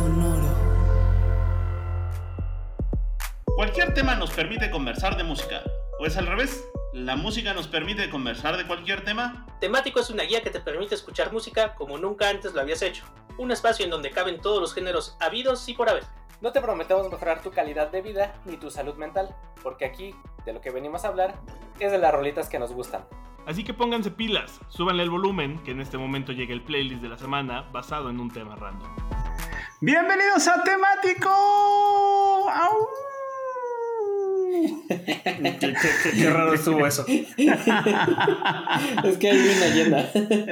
Sonoro. Cualquier tema nos permite conversar de música. ¿O es al revés? ¿La música nos permite conversar de cualquier tema? Temático es una guía que te permite escuchar música como nunca antes lo habías hecho. Un espacio en donde caben todos los géneros habidos y por haber. No te prometemos mejorar tu calidad de vida ni tu salud mental, porque aquí de lo que venimos a hablar es de las rolitas que nos gustan. Así que pónganse pilas, súbanle el volumen, que en este momento llega el playlist de la semana basado en un tema random. Bienvenidos a Temático. ¡Au! Qué, qué- qué- qué raro estuvo eso. es que hay luna llena.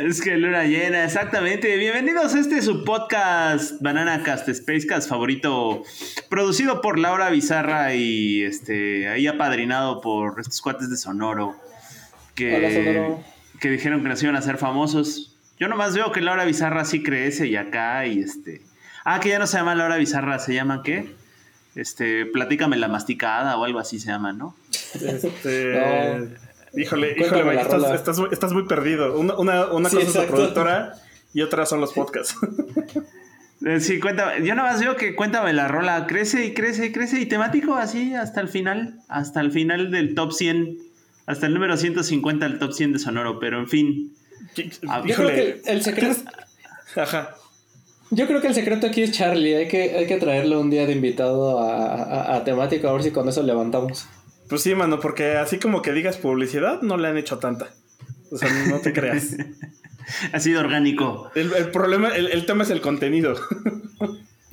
Es que luna llena, exactamente. Bienvenidos a este su podcast Banana Cast Spacecast favorito, producido por Laura Bizarra y este ahí apadrinado por estos cuates de Sonoro que, Hola, Sonoro. que dijeron que nos iban a hacer famosos. Yo nomás veo que Laura Bizarra sí crece y acá y este. Ah, que ya no se llama Laura Bizarra, se llama ¿qué? Este, platícame la masticada o algo así se llama, ¿no? Este, Híjole, Cuéntame híjole, la Mike, estás, estás muy- estás muy perdido. Una, una, una Sí, cosa es la productora y otra son los podcasts. Eh, Sí, cuéntame. Yo nomás veo que cuéntame la rola. Crece y crece y crece y temático así hasta el final. Hasta el final del top 100. Hasta el número 150 del top 100 de Sonoro. Pero en fin. Ah, Yo creo Híjole. que el secreto, Ajá. Yo creo que el secreto aquí es Charlie. Hay que, hay que traerlo un día de invitado a, a, a temático a ver si con eso levantamos. Pues sí, mano, porque así como que digas publicidad, no le han hecho tanta. O sea, no te creas. Ha sido orgánico. El, el problema, el, el tema es el contenido.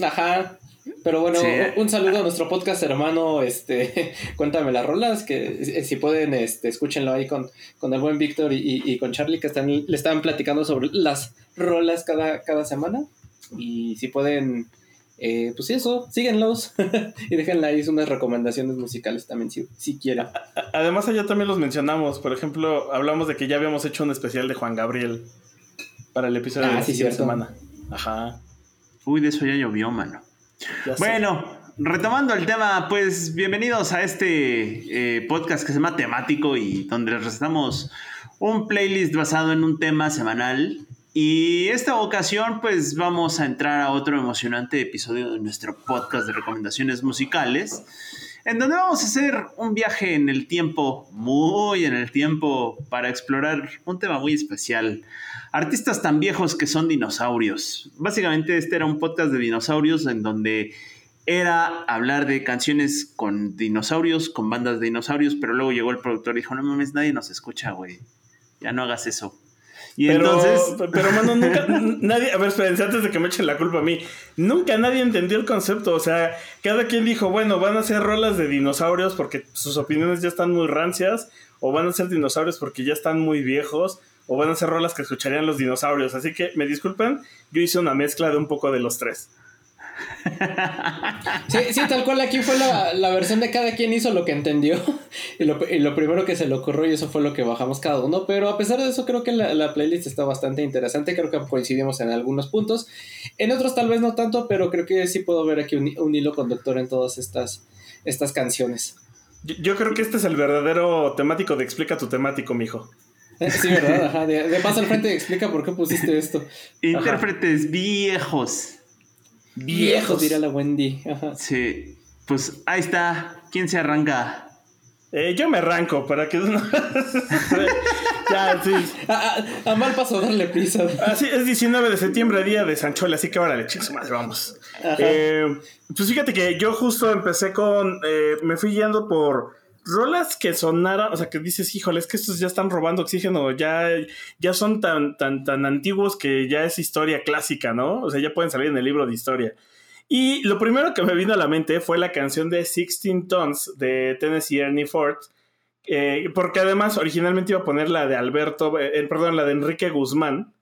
Ajá. Pero bueno, Sí. un saludo a nuestro podcast hermano, este, cuéntame las rolas, que eh, si pueden, este, escúchenlo ahí con, con el buen Víctor y, y- y con Charlie, que están, le estaban platicando sobre las rolas cada, cada semana. Y si pueden, eh, pues eso, síguenlos y déjenle ahí unas recomendaciones musicales también, si, si quieren. Además, allá también los mencionamos. Por ejemplo, hablamos de que ya habíamos hecho un especial de Juan Gabriel para el episodio Ah, de la sí, siguiente cierto. semana. Ajá. Uy, de eso ya llovió, mano. ya sé. Bueno, retomando el tema, pues bienvenidos a este eh, podcast que se llama Temático y donde les recetamos un playlist basado en un tema semanal. Y esta ocasión, pues vamos a entrar a otro emocionante episodio de nuestro podcast de recomendaciones musicales, en donde vamos a hacer un viaje en el tiempo, muy en el tiempo, para explorar un tema muy especial. Artistas tan viejos que son dinosaurios. Básicamente este era un podcast de dinosaurios en donde era hablar de canciones con dinosaurios, con bandas de dinosaurios, pero luego llegó el productor y dijo, no mames, nadie nos escucha, güey. Ya no hagas eso. Y Pero, entonces... pero mano, nunca, nadie, a ver, espérense, antes de que me echen la culpa a mí, nunca nadie entendió el concepto, o sea, cada quien dijo, bueno, van a ser rolas de dinosaurios porque sus opiniones ya están muy rancias, o van a ser dinosaurios porque ya están muy viejos, o van a ser rolas que escucharían los dinosaurios, así que me disculpen, yo hice una mezcla de un poco de los tres. Sí, sí, tal cual aquí fue la, la versión de cada quien hizo lo que entendió y lo, y lo primero que se le ocurrió y eso fue lo que bajamos cada uno, pero a pesar de eso creo que la, la playlist está bastante interesante, creo que coincidimos en algunos puntos, en otros tal vez no tanto, pero creo que sí puedo ver aquí un, un hilo conductor en todas estas, estas canciones. Yo, yo creo que este es el verdadero temático de explica tu temático, mijo. Eh, Sí, ¿verdad? Ajá, de, de paso al frente explica por qué pusiste esto. Intérpretes viejos. Viejos, dirá la Wendy. Ajá. Sí. Pues ahí está. ¿Quién se arranca? Eh, yo me arranco para que... ya, sí. A, a- a mal paso darle prisa. Así es 19 de septiembre, día de Sanchola, así que órale, chicos, madre, vamos. Eh, pues fíjate que yo justo empecé con. eh, me fui yendo por rolas que sonaran, o sea, que dices, híjole, es que estos ya están robando oxígeno, ya, ya son tan, tan, tan antiguos que ya es historia clásica, ¿no? O sea, ya pueden salir en el libro de historia. Y lo primero que me vino a la mente fue la canción de 16 Tons de Tennessee Ernie Ford. eh, porque además originalmente iba a poner la de Alberto, eh, perdón, la de Enrique Guzmán,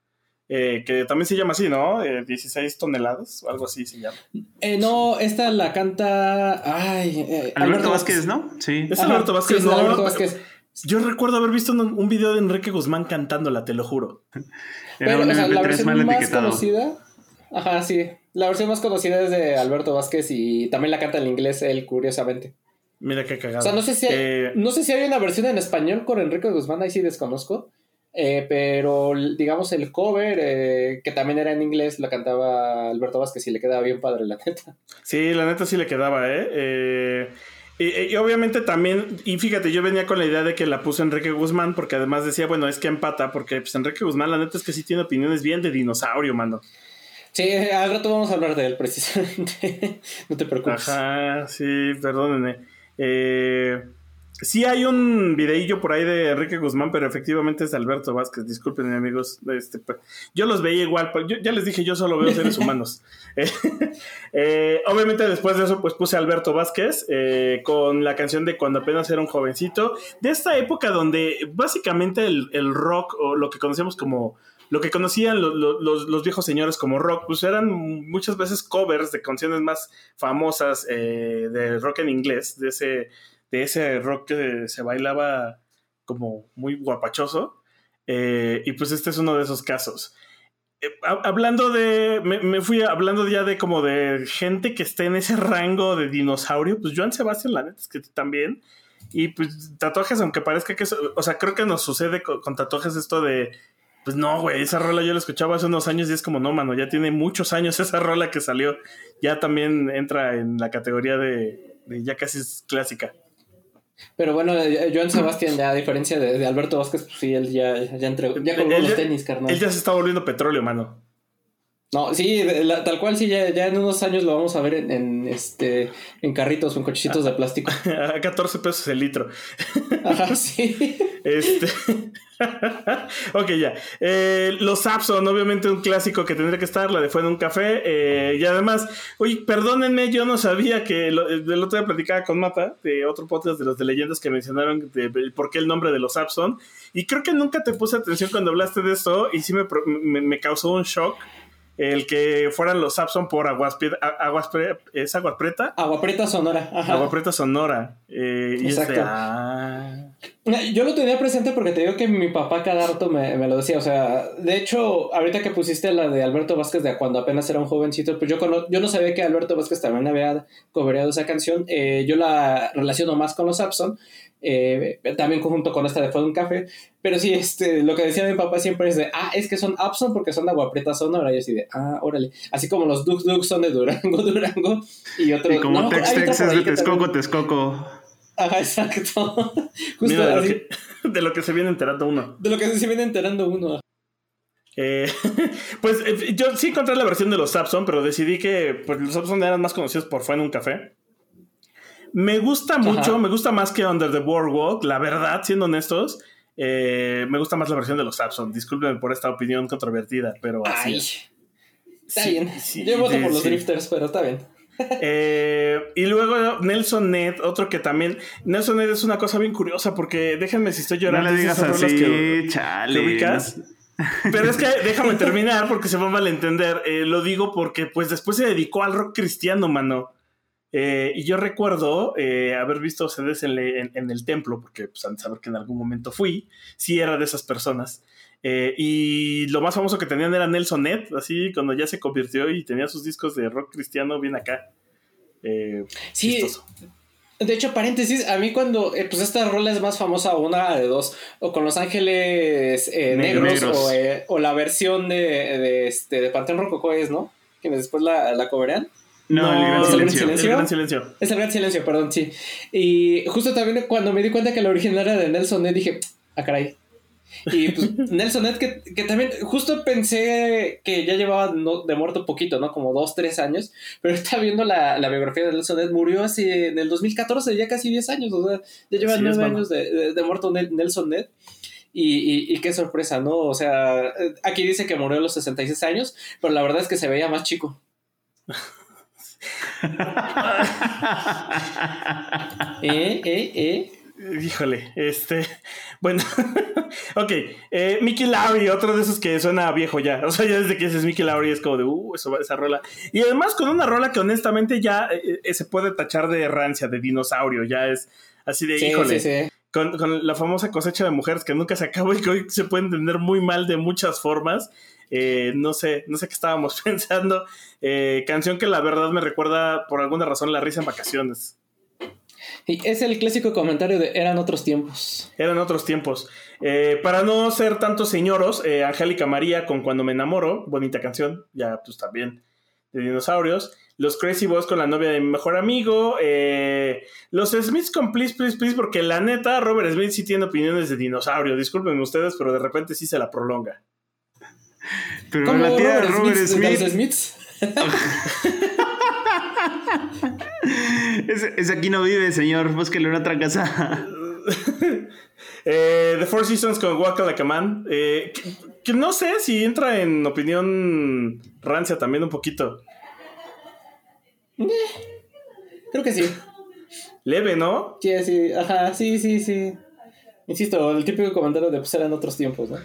eh, que también se llama así, ¿no? Eh, 16 toneladas, o algo así se llama. Eh, no, esta la canta. Ay, eh, Alberto, Vázquez, ¿no? Sí. Es Ajá, Alberto Vázquez, sí, es no, Alberto Vázquez. Yo recuerdo haber visto un, un video de Enrique Guzmán cantándola, te lo juro. Era Pero, un o sea, la MP3 versión mal más etiquetado. conocida. Ajá, sí. La versión más conocida es de Alberto Vázquez y también la canta en inglés él, curiosamente. Mira qué cagado. O sea, no sé si hay, Eh, no sé si hay una versión en español con Enrique Guzmán, ahí sí desconozco. Eh, pero digamos el cover, eh, que también era en inglés, lo cantaba Alberto Vázquez y le quedaba bien padre, la neta. Sí, la neta sí le quedaba, ¿eh? eh y, obviamente también, y fíjate, yo venía con la idea de que la puso Enrique Guzmán, porque además decía, bueno, es que empata, porque pues Enrique Guzmán, la neta es que sí tiene opiniones bien de dinosaurio, mano. Sí, al rato vamos a hablar de él precisamente. no te preocupes. Ajá, sí, perdónenme. Eh, Sí hay un videillo por ahí de Enrique Guzmán, pero efectivamente es Alberto Vázquez. Disculpen, amigos. Este, yo los veía igual. Yo, ya les dije, yo solo veo seres humanos. Eh, eh, obviamente después de eso, pues puse a Alberto Vázquez eh, con la canción de Cuando apenas era un jovencito. De esta época donde básicamente el, rock, o lo que conocemos como lo que conocían los, viejos señores como rock, pues eran muchas veces covers de canciones más famosas de rock en inglés, de ese de ese rock que se bailaba como muy guapachoso. Eh, y pues este es uno de esos casos. Eh, hablando de. Me, fui hablando ya de como de gente que esté en ese rango de dinosaurio. Pues Joan Sebastián, la neta, es que también. Y pues tatuajes, aunque parezca que. o sea, creo que nos sucede con, tatuajes esto de. Pues no, güey, esa rola yo la escuchaba hace unos años y es como, no, mano, ya tiene muchos años esa rola que salió. Ya también entra en la categoría de, de ya casi es clásica. Pero bueno, eh, Joan Sebastián, ya a diferencia de, Alberto Vázquez, pues sí, él ya, ya entregó, ya colgó los tenis, carnal. Él ya se está volviendo petróleo, mano. No, sí, tal cual, sí, ya, ya, en unos años lo vamos a ver en, en este en carritos en cochecitos de plástico. A 14 pesos el litro. Ajá, sí. Este. ok, ya. Eh, los Sapson, obviamente un clásico que tendría que estar, la de Fue en un café. Eh, y además, oye, perdónenme, yo no sabía que lo, del otro día platicaba con Mata, de otro podcast de los de leyendas que mencionaron de, por qué el nombre de los Sapson. Y creo que nunca te puse atención cuando hablaste de esto y sí me, me causó un shock el que fueran los Sapson por Aguas, aguas ¿Es Agua Preta? Agua Preta Sonora. Agua Preta Sonora. Eh, Exacto. Ah. Yo lo tenía presente porque te digo que mi papá cada rato me, lo decía. O sea, de hecho, ahorita que pusiste la de Alberto Vázquez de cuando apenas era un jovencito, pues yo, yo no sabía que Alberto Vázquez también había cobreado esa canción. Eh, yo la relaciono más con los Sapson eh, también conjunto con esta de Fue un Café, pero sí, este, lo que decía mi papá siempre es de, ah, es que son Upson porque son de Agua Prieta Sonora, y así de, ah, órale, así como los Dux Dux son de Durango, Durango, y otros... Y como Tex Tex es de Texcoco, Texcoco. Ajá, exacto. Justo de, lo que, de, lo que, se viene enterando uno. De lo que se viene enterando uno. Eh, pues eh, yo sí encontré la versión de los Sapson, pero decidí que pues, los Sapson eran más conocidos por Fue en un café. Me gusta mucho, me gusta más que Under the Boardwalk, la verdad, siendo honestos. Eh, me gusta más la versión de los Sapson. Disculpen por esta opinión controvertida, pero así. Está bien. Yo voto por los drifters, pero está bien. Eh, y luego Nelson Ned, otro que también. Nelson Ned es una cosa bien curiosa porque déjenme si estoy llorando. No le digas así, chale. Pero es que déjame terminar porque se va a malentender. Eh, lo digo porque, pues, después se dedicó al rock cristiano, mano. Eh, y yo recuerdo eh, haber visto CDs en, en, el templo, porque pues, antes de saber que en algún momento fui, sí era de esas personas. Eh, y lo más famoso que tenían era Nelson Net, así cuando ya se convirtió y tenía sus discos de rock cristiano bien acá. sí. De hecho, paréntesis, a mí cuando, pues esta rola es más famosa una de dos, o con Los Ángeles Negros, O, la versión de, de, este, de Panteón Rococó es, ¿no? Que después la, la. No, el, gran silencio. Es el gran silencio, perdón, sí. Y justo también cuando me di cuenta que la original era de Nelson Ned, dije, ah, caray. Y pues Nelson Ned, que, que, también justo pensé que ya llevaba de muerto poquito, ¿no? Como dos, tres años. Pero está viendo la, la, biografía de Nelson Ned, murió así en el 2014, ya casi 10 años. O sea, ya lleva nueve años de, de, muerto Nelson Ned. Y, y, y, qué sorpresa, ¿no? O sea, aquí dice que murió a los 66 años, pero la verdad es que se veía más chico. ¿Eh? ¿Eh? ¿Eh? Híjole, este. Bueno, ok. Eh, Mickey Lowry, otro de esos que suena viejo ya. O sea, ya desde que dices Mickey Lowry es como de, uh, eso, esa rola. Y además con una rola que honestamente ya eh, eh, se puede tachar de rancia, de dinosaurio. Ya es así de, híjole. Con, con, la famosa cosecha de mujeres que nunca se acabó y que hoy se puede entender muy mal de muchas formas. Eh, no sé, no sé qué estábamos pensando. Eh, canción que la verdad me recuerda por alguna razón la risa en vacaciones. Y es el clásico comentario de eran otros tiempos. Eran otros tiempos. Eh, para no ser tantos señoros, eh, Angélica María con Cuando me enamoro, bonita canción, ya pues también de dinosaurios. Los Crazy Boys con la novia de mi mejor amigo. eh, los Smiths con Please, Please, Please, porque la neta, Robert Smith sí tiene opiniones de dinosaurio. Disculpen ustedes, pero de repente sí se la prolonga. Pero ¿Cómo la tía de Robert Robert Smith, de Smith. los Smiths? Ese, ese aquí no vive, señor. Búsquele una otra casa. Eh, The Four Seasons con Walk Like a Man. eh, que, que no sé si entra en opinión rancia también un poquito. Creo que sí. Leve, ¿no? Sí, sí, ajá, sí, sí, sí. Insisto, el típico comentario de pues eran otros tiempos, ¿no?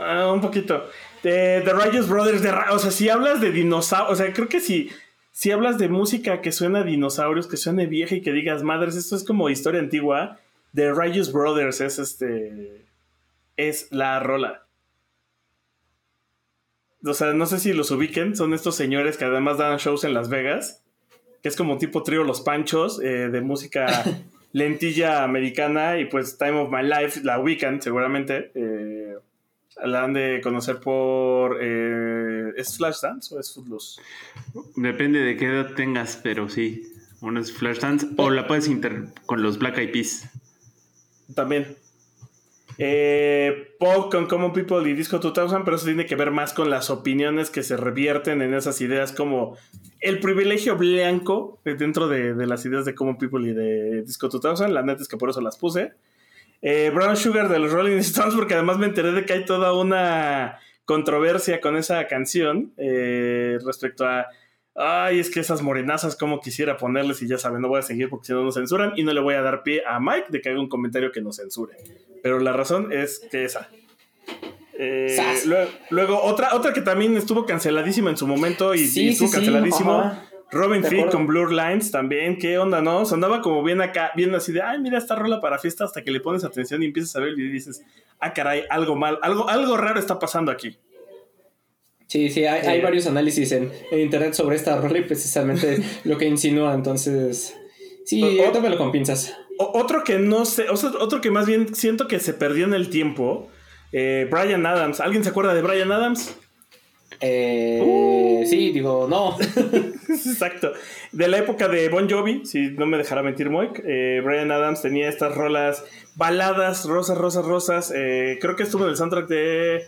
Ah, un poquito. De The Righteous Brothers, de, o sea, si hablas de dinosaurios, o sea, creo que si, si hablas de música que suena a dinosaurios, que suene vieja y que digas, madres, esto es como historia antigua, The Righteous Brothers es este. Es la rola. O sea, no sé si los ubiquen, son estos señores que además dan shows en Las Vegas, que es como tipo trío Los Panchos, eh, de música lentilla americana, y pues Time of My Life, la ubican seguramente. eh, la han de conocer por. eh, ¿Es Flashdance o es Footloose? Depende de qué edad tengas, pero sí. Uno es Flashdance o la puedes inter con los Black Eyed Peas. También. Eh, Pop con Common People y Disco 2000, pero eso tiene que ver más con las opiniones que se revierten en esas ideas como el privilegio blanco dentro de, las ideas de Common People y de Disco 2000. La neta es que por eso las puse. Eh, Brown Sugar de los Rolling Stones, porque además me enteré de que hay toda una controversia con esa canción eh, respecto a. Ay, es que esas morenazas, como quisiera ponerles, y ya saben, no voy a seguir porque si no nos censuran, y no le voy a dar pie a Mike de que haga un comentario que nos censure. Pero la razón es que esa. Eh, luego, luego otra, otra que también estuvo canceladísima en su momento y, Sí, y estuvo sí, canceladísimo. ajá. Robin Thicke con Blur Lines también, ¿qué onda, no? Sonaba como bien acá, bien así de, ay, mira esta rola para fiesta, hasta que le pones atención y empiezas a ver y dices, ah, caray, algo mal, algo, algo raro está pasando aquí. Sí, sí, hay, hay Eh. varios análisis en, en internet sobre esta rola y precisamente lo que insinúa, entonces... Sí, O- tómalo con pinzas. Otro que no sé, otro que más bien siento que se perdió en el tiempo, eh, Brian Adams. ¿Alguien se acuerda de Brian Adams? Eh, Uh. Sí, digo, no. Exacto. De la época de Bon Jovi, si no me dejará mentir Moik, eh, Brian Adams tenía estas rolas baladas, rosas, rosas, rosas. eh, creo que estuvo en el soundtrack de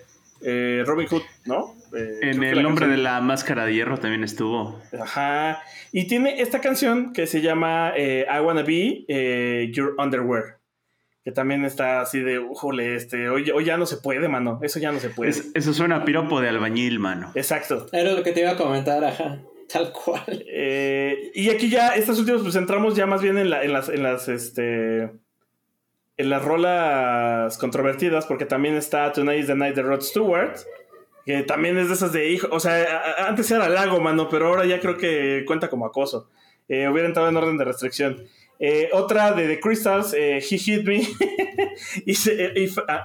Robin Hood, ¿no? Eh, En el la nombre canción- de la máscara de hierro también estuvo. Ajá. Y tiene esta canción que se llama eh, I Wanna Be eh, Your Underwear. Que también está así de, ujole, este, hoy, hoy ya no se puede, mano. Eso ya no se puede. Es- eso suena a piropo de albañil, mano. Exacto. Era lo que te iba a comentar, ajá. Tal cual. Eh, y aquí ya, estas últimas, pues entramos ya más bien en, la- en las, en las, este, en las rolas controvertidas, porque también está Tonight is the Night de Rod Stewart, que también es de esas de hijo, o sea, antes era lago, mano, pero ahora ya creo que cuenta como acoso. Eh, hubiera entrado en orden de restricción. Eh, otra de The Crystals, eh, He Hit Me, y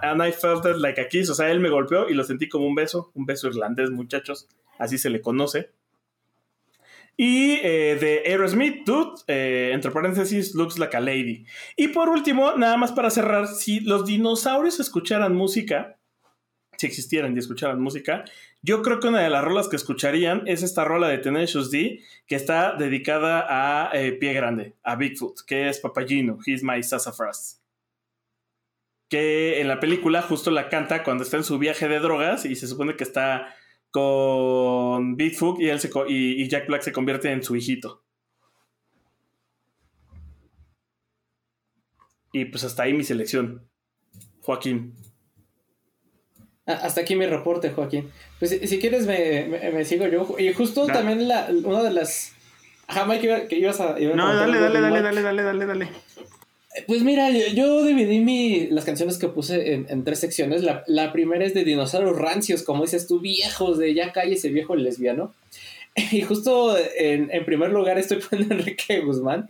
and I felt it like a kiss, o sea, él me golpeó y lo sentí como un beso, un beso irlandés, muchachos, así se le conoce. Y eh, de Aerosmith, Dude, entre paréntesis, Looks Like a Lady. Y por último, nada más para cerrar, si los dinosaurios escucharan música, si existieran y escucharan música, yo creo que una de las rolas que escucharían es esta rola de Tenacious D, que está dedicada a eh, Pie Grande, a Bigfoot, que es Papagino, He's My Sassafras. Que en la película justo la canta cuando está en su viaje de drogas y se supone que está con Bigfoot y, él se y Jack Black se convierte en su hijito. Y pues hasta ahí mi selección. Joaquín. Ah, Hasta aquí mi reporte, Joaquín. Pues si, si quieres me, me- me sigo yo. Y justo también la, una de las... Ajá, Mike, iba- que ibas a... iba a No, dale, dale, dale, dale, dale, dale, dale. Pues mira, yo, yo dividí mi, las canciones que puse en, en tres secciones. La, la primera es de dinosaurios rancios, como dices tú, viejos, de ya cállese viejo lesbiano. Y justo en, en primer lugar estoy poniendo a Enrique Guzmán,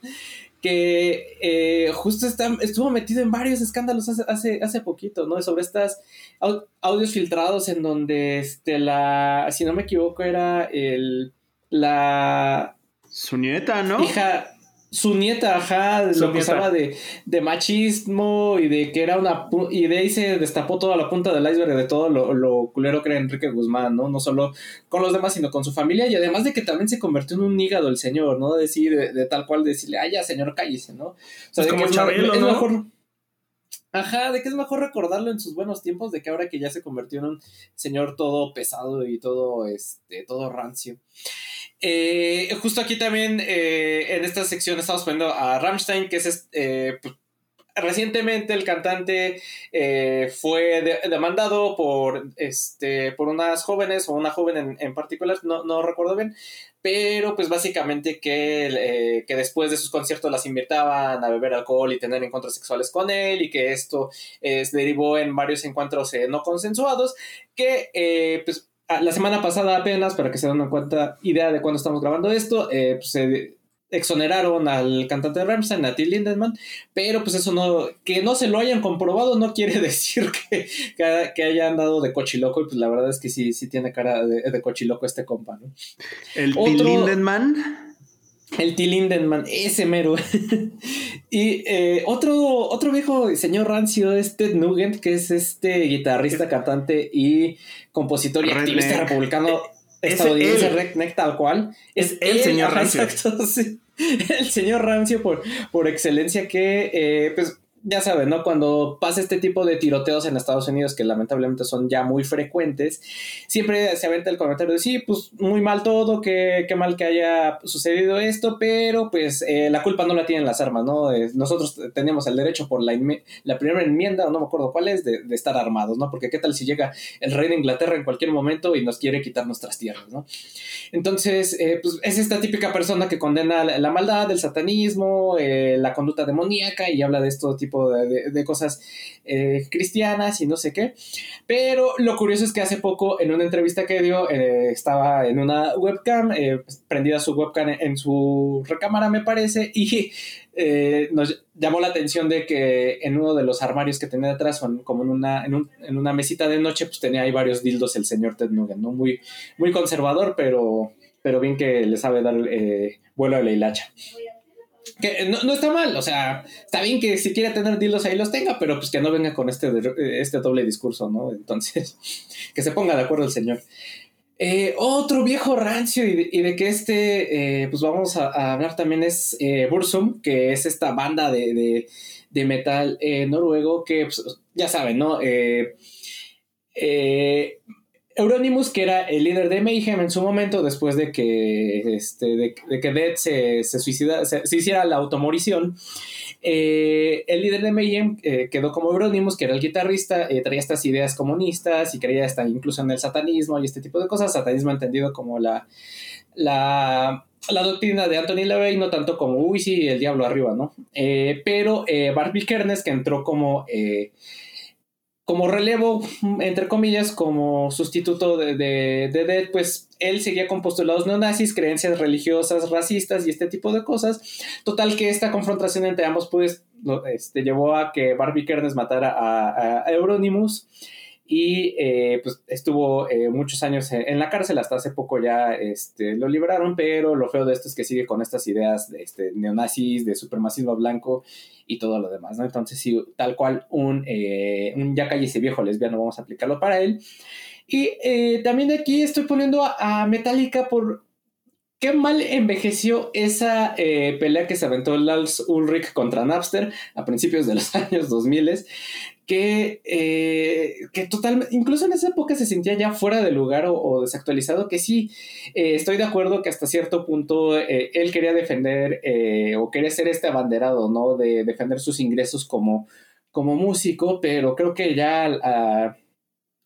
que eh, justo está, estuvo metido en varios escándalos hace, hace, hace poquito, ¿no? Sobre estas au- audios filtrados en donde este, la, si no me equivoco, era el, la Su nieta, ¿no? hija, su nieta, ajá, lo nieta. acusaba de, de machismo y de que era una... Y de ahí se destapó toda la punta del iceberg de todo lo, lo culero que era Enrique Guzmán, ¿no? No solo con los demás, sino con su familia. Y además de que también se convirtió en un hígado el señor, ¿no? Decir, de, de tal cual decirle, ay, ya, señor, cállese, ¿no? O sea, Es de como que es, ma- Chabelo, es ¿no? mejor... Ajá, de que es mejor recordarlo en sus buenos tiempos, de que ahora que ya se convirtió en un señor todo pesado y todo, este, todo rancio. Eh, justo aquí también eh, en esta sección estamos poniendo a Rammstein, que es eh, pues, recientemente el cantante eh, fue de- demandado por, este, por unas jóvenes o una joven en, en particular, no, no recuerdo bien, pero pues básicamente que, eh, que después de sus conciertos las invitaban a beber alcohol y tener encuentros sexuales con él y que esto derivó en varios encuentros no consensuados que pues la semana pasada apenas, para que se den una cuenta idea de cuándo estamos grabando esto, eh, pues se exoneraron al cantante de Rammstein, a Till Lindemann, pero pues eso no, que no se lo hayan comprobado no quiere decir que, que, que haya andado de cochiloco y pues la verdad es que sí, sí tiene cara de, de cochiloco este compa, ¿no? El Otro- Till Lindemann. El Till Lindemann, ese mero. y eh, otro, otro viejo señor rancio es Ted Nugent, que es este guitarrista, cantante y compositor y Redneck. activista republicano estadounidense, redneck tal cual. Es el señor rancio. Exacto, sí. El señor rancio por, por excelencia que, eh, pues, ya saben, ¿no? Cuando pasa este tipo de tiroteos en Estados Unidos, que lamentablemente son ya muy frecuentes, siempre se aventa el comentario de sí, pues muy mal todo, qué, qué mal que haya sucedido esto, pero pues eh, la culpa no la tienen las armas, ¿no? Nosotros tenemos el derecho por la, la primera enmienda, o no me acuerdo cuál es, de, de estar armados, ¿no? Porque qué tal si llega el rey de Inglaterra en cualquier momento y nos quiere quitar nuestras tierras, ¿no? Entonces, eh, pues es esta típica persona que condena la, maldad, el satanismo, eh, la conducta demoníaca y habla de esto tipo de, cosas eh, cristianas y no sé qué. Pero lo curioso es que hace poco en una entrevista que dio eh, estaba en una webcam, eh, prendida su webcam en, su recámara me parece, y eh, nos llamó la atención de que en uno de los armarios que tenía en- como en una, en, un- en una mesita de noche, pues tenía ahí varios dildos el señor Ted Nugent, ¿no? Muy, muy conservador, pero, pero bien que le sabe dar eh, vuelo a la hilacha. Que no, no está mal, o sea, está bien que si quiere tener dildos ahí los tenga, pero pues que no venga con este, de- este doble discurso, ¿no? Entonces, que se ponga de acuerdo el señor. Eh, otro viejo rancio y de, que este, eh, pues vamos a, hablar también es eh, Bursum, que es esta banda de, de, de metal eh, noruego que, pues, ya saben, ¿no? Euronymous, que era el líder de Mayhem en su momento, después de que, este, de, que Dead se, se suicida, se, hiciera la automorición, eh, el líder de Mayhem eh, quedó como Euronymous, que era el guitarrista, eh, traía estas ideas comunistas y creía hasta incluso en el satanismo y este tipo de cosas, satanismo entendido como la, la, la doctrina de Anthony LaVey, no tanto como, uy, sí, el diablo arriba, ¿no? Pero Barbie Kernes, que entró como... Como relevo, entre comillas, como sustituto de, de, de Dead, pues él seguía con postulados neonazis, creencias religiosas, racistas y este tipo de cosas. Total que esta confrontación entre ambos pues este, llevó a que Barbie Kernes matara a, a Euronymous y eh, pues estuvo eh, muchos años en, la cárcel, hasta hace poco ya este, lo liberaron, pero lo feo de esto es que sigue con estas ideas de este, neonazis, de supremacismo blanco y todo lo demás. Entonces, sí, tal cual un, eh, un ya cállese viejo lesbiano, vamos a aplicarlo para él. Y eh, también aquí estoy poniendo a, Metallica por qué mal envejeció esa pelea que se aventó Lars Ulrich contra Napster a principios de los años 2000 que, eh, que totalmente, incluso en esa época se sentía ya fuera de lugar o, desactualizado, que sí, eh, estoy de acuerdo que hasta cierto punto eh, él quería defender eh, o quería ser este abanderado, ¿no? De defender sus ingresos como, como músico, pero creo que ya a,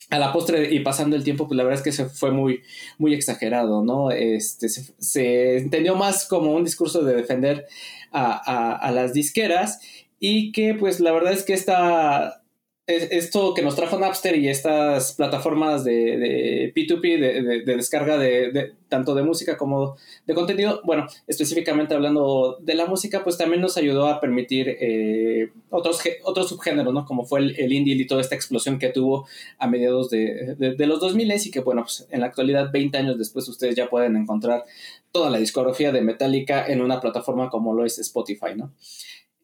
a la postre y pasando el tiempo, pues la verdad es que se fue muy, muy exagerado, ¿no? Este, se, entendió más como un discurso de defender a, a las disqueras y que pues la verdad es que esta esto que nos trajo Napster y estas plataformas de, P2P, de, descarga de, tanto de música como de contenido, bueno, específicamente hablando de la música, pues también nos ayudó a permitir eh, otros, otros subgéneros, ¿no? Como fue el, indie y toda esta explosión que tuvo a mediados de, los 2000 y que, bueno, pues en la actualidad, 20 años después, ustedes ya pueden encontrar toda la discografía de Metallica en una plataforma como lo es Spotify, ¿no?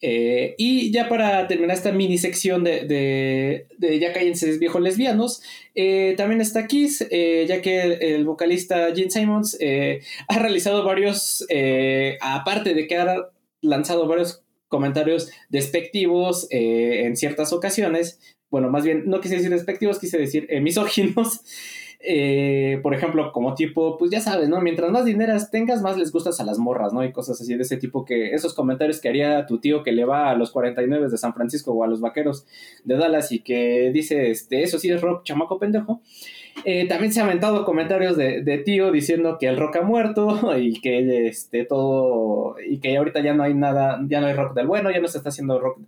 Eh, y ya para terminar esta mini sección de, de, Ya cállense viejos lesbianos, eh, también está Kiss, eh, ya que el, vocalista Gene Simons ha realizado varios, aparte de que ha lanzado varios comentarios despectivos en ciertas ocasiones, bueno, más bien no quise decir despectivos, quise decir misóginos. Eh, por ejemplo, como tipo, pues ya sabes, ¿no? Mientras más dineras tengas, más les gustas a las morras, ¿no? Y cosas así de ese tipo que esos comentarios que haría tu tío que le va a los 49 de San Francisco o a los vaqueros de Dallas y que dice, este, eso sí es rock, chamaco pendejo. Eh, también se ha aventado comentarios de, de, tío diciendo que el rock ha muerto y que este todo y que ahorita ya no hay nada, ya no hay rock del bueno, ya no se está haciendo rock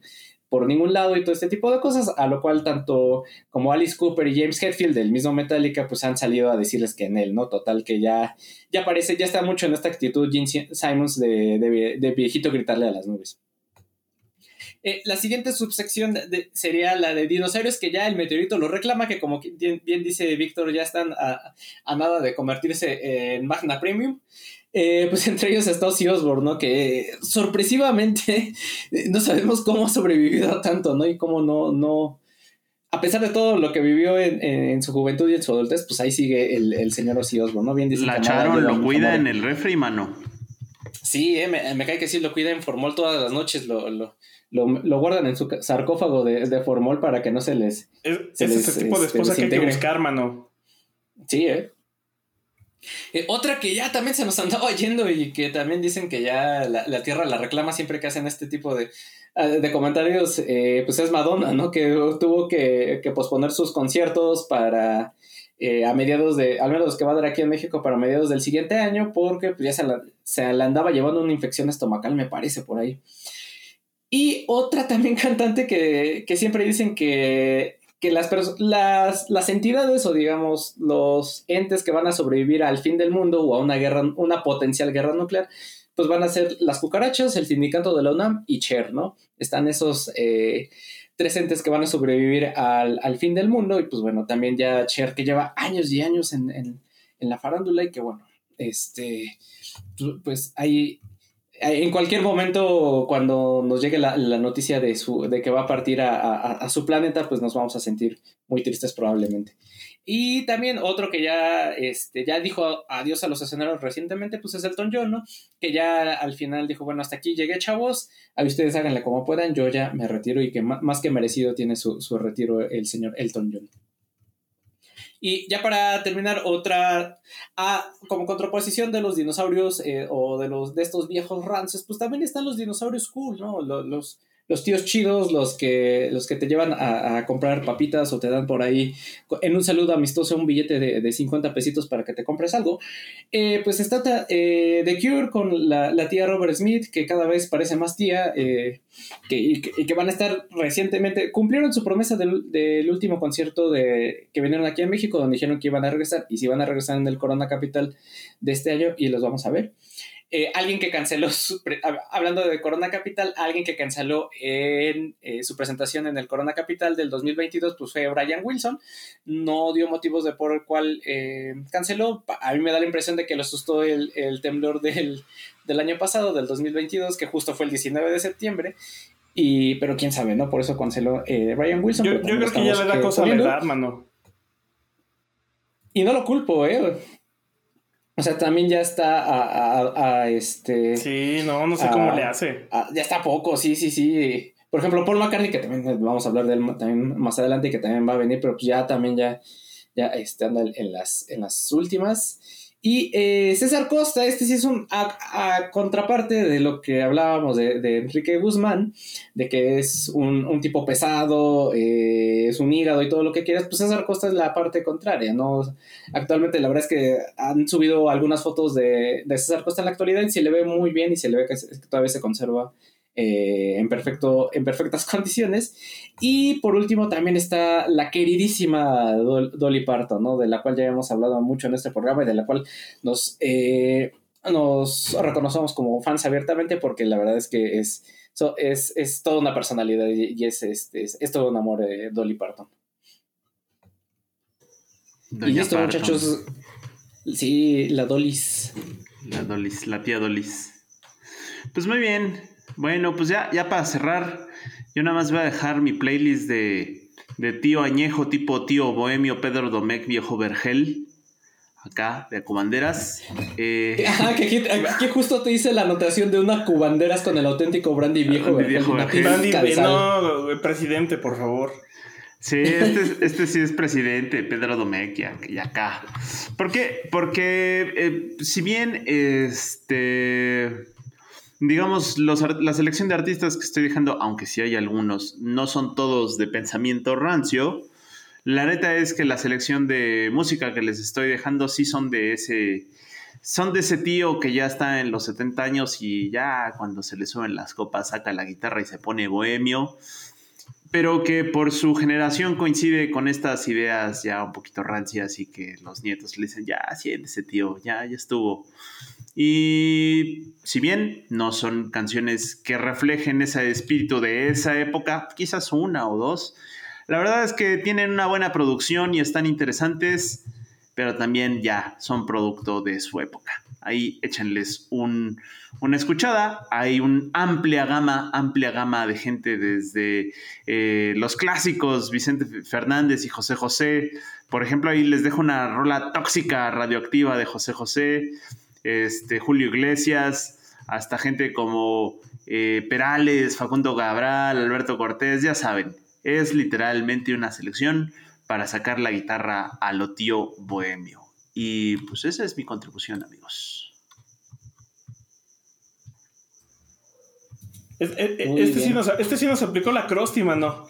por ningún lado y todo este tipo de cosas, a lo cual tanto como Alice Cooper y James Hetfield del mismo Metallica pues han salido a decirles que en él, ¿no? Total que ya, ya parece, ya está mucho en esta actitud Gene Simons de, viejito gritarle a las nubes. Eh, la siguiente subsección sería la de dinosaurios, que ya el meteorito lo reclama, que como bien, dice Víctor, ya están a, a, nada de convertirse en Magna Premium. Eh, pues entre ellos está Ozzy Osbourne, ¿no? Que sorpresivamente no sabemos cómo ha sobrevivido tanto, ¿no? Y cómo no, no, a pesar de todo lo que vivió en, su juventud y en su adultez, pues ahí sigue el, señor Ozzy Osbourne, ¿no? Bien dice La Charon lo cuida en el refri, mano. Sí, eh, me, cae que sí, lo cuida en formol todas las noches, lo, lo, lo, guardan en su sarcófago de, formol para que no se les... Es, ese tipo de este, esposa que hay que buscar, mano. Sí, ¿eh? Eh, otra que ya también se nos andaba yendo y que también dicen que ya la, tierra la reclama siempre que hacen este tipo de, ah, de comentarios, eh, pues es Madonna, ¿no? Que tuvo que, posponer sus conciertos para eh, a mediados de, al menos los que va a dar aquí en México, para mediados del siguiente año, porque pues, ya se la, se la andaba llevando una infección estomacal, me parece, por ahí. Y otra también cantante que, que siempre dicen que que las, las, las entidades o digamos los entes que van a sobrevivir al fin del mundo o a una guerra, una potencial guerra nuclear, pues van a ser las cucarachas, el sindicato de la UNAM y Cher, ¿no? Están esos eh, tres entes que van a sobrevivir al, fin del mundo y pues bueno, también ya Cher que lleva años y años en, en, en la farándula y que bueno, este, pues hay en cualquier momento, cuando nos llegue la, noticia de, su, de que va a partir a, su planeta, pues nos vamos a sentir muy tristes probablemente. Y también otro que ya, este, ya dijo adiós a los escenarios recientemente, pues es Elton John, ¿no? Que ya al final dijo, bueno, hasta aquí llegué, chavos, a ustedes háganle como puedan, yo ya me retiro y que más que merecido tiene su, su retiro el señor Elton John. Y ya para terminar, otra, ah, como contraposición de los dinosaurios eh, o de, los, de estos viejos rances, pues también están los dinosaurios cool, ¿no? Los, los tíos chidos, los que, los que te llevan a, comprar papitas o te dan por ahí en un saludo amistoso un billete de, de 50 pesitos para que te compres algo. Eh, pues está eh, The Cure con la, tía Robert Smith, que cada vez parece más tía, eh, que, y, que, van a estar recientemente, cumplieron su promesa del, del, último concierto de, que vinieron aquí a México, donde dijeron que iban a regresar, y si van a regresar en el Corona Capital de este año, y los vamos a ver. Eh, alguien que canceló, hablando de Corona Capital, alguien que canceló en eh, su presentación en el Corona Capital del 2022, pues fue Brian Wilson. No dio motivos de por el cual eh, canceló. A mí me da la impresión de que lo asustó el, temblor del, año pasado, del 2022, que justo fue el 19 de septiembre. Y, pero quién sabe, ¿no? Por eso canceló Brian Wilson. Yo, creo que ya le da cosa a la edad, mano. Y no lo culpo, ¿eh? O sea, también ya está a, este. Sí, no, no sé cómo le hace. ya está poco, sí, sí, sí. Por ejemplo, Paul McCartney, que también vamos a hablar de él también más adelante, que también va a venir, pero pues ya también ya, ya este, anda en las, en las últimas. Y eh, César Costa, este sí es un a, contraparte de lo que hablábamos de, Enrique Guzmán, de que es un, tipo pesado, eh, es un hígado y todo lo que quieras, pues César Costa es la parte contraria, ¿no? Actualmente la verdad es que han subido algunas fotos de, César Costa en la actualidad y se le ve muy bien y se le ve que, todavía se conserva eh, en, perfecto, en perfectas condiciones. Y por último también está la queridísima Dolly Parton, ¿no? De la cual ya hemos hablado mucho en este programa y de la cual nos, eh, nos reconocemos como fans abiertamente porque la verdad es que es, es, es, toda una personalidad y es, este, es, todo un amor de Dolly Parton. y listo, muchachos. Sí, la Dolis. La Dolis, la tía Dolis. Pues muy bien. Bueno, pues ya, ya para cerrar, yo nada más voy a dejar mi playlist de, de tío añejo, tipo tío bohemio, Pedro Domecq, viejo Vergel. Acá, de cubanderas. Eh, Ajá, que aquí, justo te hice la anotación de una cubanderas con el auténtico brandy viejo Vergel. Brandy, no, presidente, por favor. Sí, este, este, sí es presidente, Pedro Domecq, y acá. ¿Por qué? Porque eh, si bien este digamos, la selección de artistas que estoy dejando, aunque sí hay algunos, no son todos de pensamiento rancio. La neta es que la selección de música que les estoy dejando sí son de ese son de ese tío que ya está en los 70 años y ya cuando se le suben las copas saca la guitarra y se pone bohemio, pero que por su generación coincide con estas ideas ya un poquito rancias y que los nietos le dicen, ya, ese tío, ya, ya estuvo. Y si bien no son canciones que reflejen ese espíritu de esa época, quizás una o dos, la verdad es que tienen una buena producción y están interesantes, pero también ya son producto de su época. Ahí échenles un, una escuchada. Hay una amplia gama, amplia gama de gente desde eh, los clásicos, Vicente Fernández y José José. Por ejemplo, ahí les dejo una rola tóxica radioactiva de José José este, Julio Iglesias, hasta gente como eh, Perales, Facundo Cabral, Alberto Cortés, ya saben, es literalmente una selección para sacar la guitarra a lo tío bohemio. Y pues esa es mi contribución, amigos. Este, sí nos, este sí nos aplicó la cróstima, ¿no?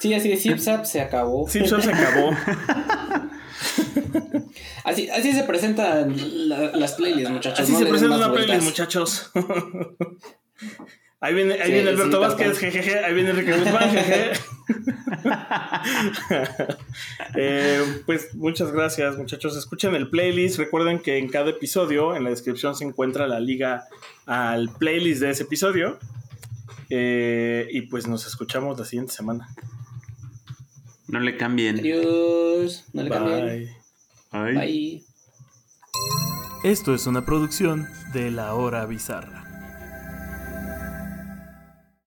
Sí, así de Zipzap se acabó. Zipzap se acabó. Así, así se presentan las playlists, muchachos. Así se presentan las playlists, muchachos. Ahí viene, ahí viene Alberto Vázquez, jejeje. Ahí viene Enrique Guzmán, jeje. Eh, pues muchas gracias, muchachos. Escuchen el playlist. Recuerden que en cada episodio, en la descripción, se encuentra la liga al playlist de ese episodio. Eh, y pues nos escuchamos la siguiente semana. No le cambien. Adiós. No le cambien. Bye. Esto es una producción de La Hora Bizarra.